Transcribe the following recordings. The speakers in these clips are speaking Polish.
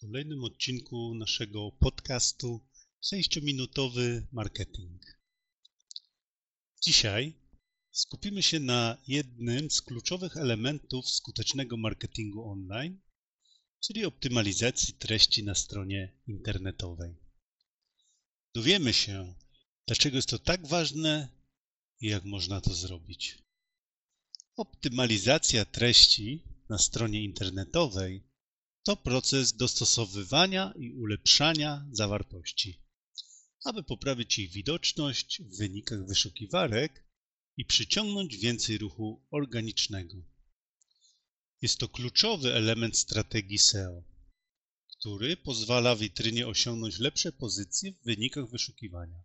kolejnym odcinku naszego podcastu 6-minutowy marketing. Dzisiaj skupimy się na jednym z kluczowych elementów skutecznego marketingu online, czyli optymalizacji treści na stronie internetowej. Dowiemy się, dlaczego jest to tak ważne i jak można to zrobić. Optymalizacja treści na stronie internetowej to proces dostosowywania i ulepszania zawartości, aby poprawić ich widoczność w wynikach wyszukiwarek i przyciągnąć więcej ruchu organicznego. Jest to kluczowy element strategii SEO, który pozwala witrynie osiągnąć lepsze pozycje w wynikach wyszukiwania.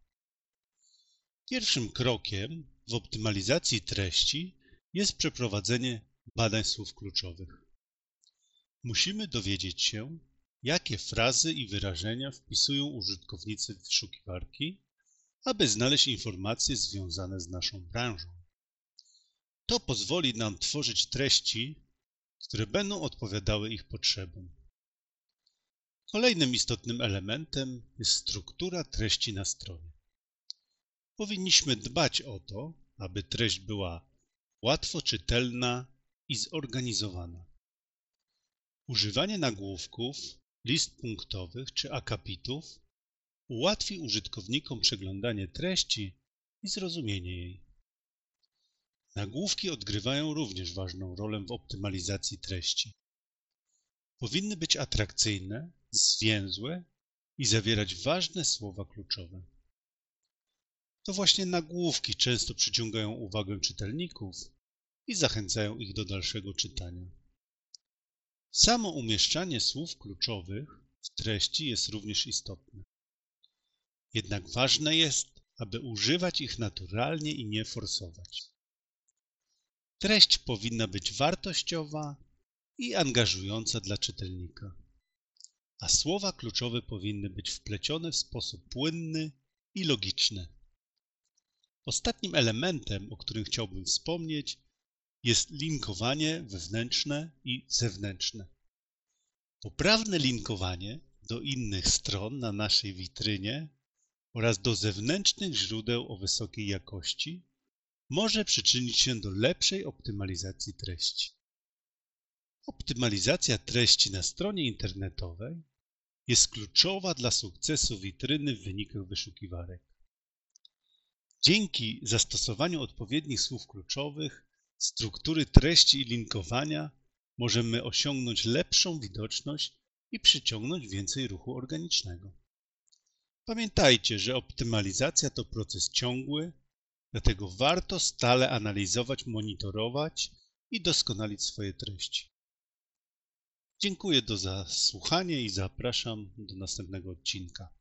Pierwszym krokiem w optymalizacji treści jest przeprowadzenie badań słów kluczowych. Musimy dowiedzieć się, jakie frazy i wyrażenia wpisują użytkownicy wyszukiwarki, aby znaleźć informacje związane z naszą branżą. To pozwoli nam tworzyć treści, które będą odpowiadały ich potrzebom. Kolejnym istotnym elementem jest struktura treści na stronie. Powinniśmy dbać o to, aby treść była łatwo czytelna i zorganizowana. Używanie nagłówków, list punktowych czy akapitów ułatwi użytkownikom przeglądanie treści i zrozumienie jej. Nagłówki odgrywają również ważną rolę w optymalizacji treści. Powinny być atrakcyjne, zwięzłe i zawierać ważne słowa kluczowe. To właśnie nagłówki często przyciągają uwagę czytelników i zachęcają ich do dalszego czytania. Samo umieszczanie słów kluczowych w treści jest również istotne. Jednak ważne jest, aby używać ich naturalnie i nie forsować. Treść powinna być wartościowa i angażująca dla czytelnika, a słowa kluczowe powinny być wplecione w sposób płynny i logiczny. Ostatnim elementem, o którym chciałbym wspomnieć, jest linkowanie wewnętrzne i zewnętrzne. Poprawne linkowanie do innych stron na naszej witrynie oraz do zewnętrznych źródeł o wysokiej jakości może przyczynić się do lepszej optymalizacji treści. Optymalizacja treści na stronie internetowej jest kluczowa dla sukcesu witryny w wynikach wyszukiwarek. Dzięki zastosowaniu odpowiednich słów kluczowych struktury treści i linkowania możemy osiągnąć lepszą widoczność i przyciągnąć więcej ruchu organicznego. Pamiętajcie, że optymalizacja to proces ciągły, dlatego warto stale analizować, monitorować i doskonalić swoje treści. Dziękuję za słuchanie i zapraszam do następnego odcinka.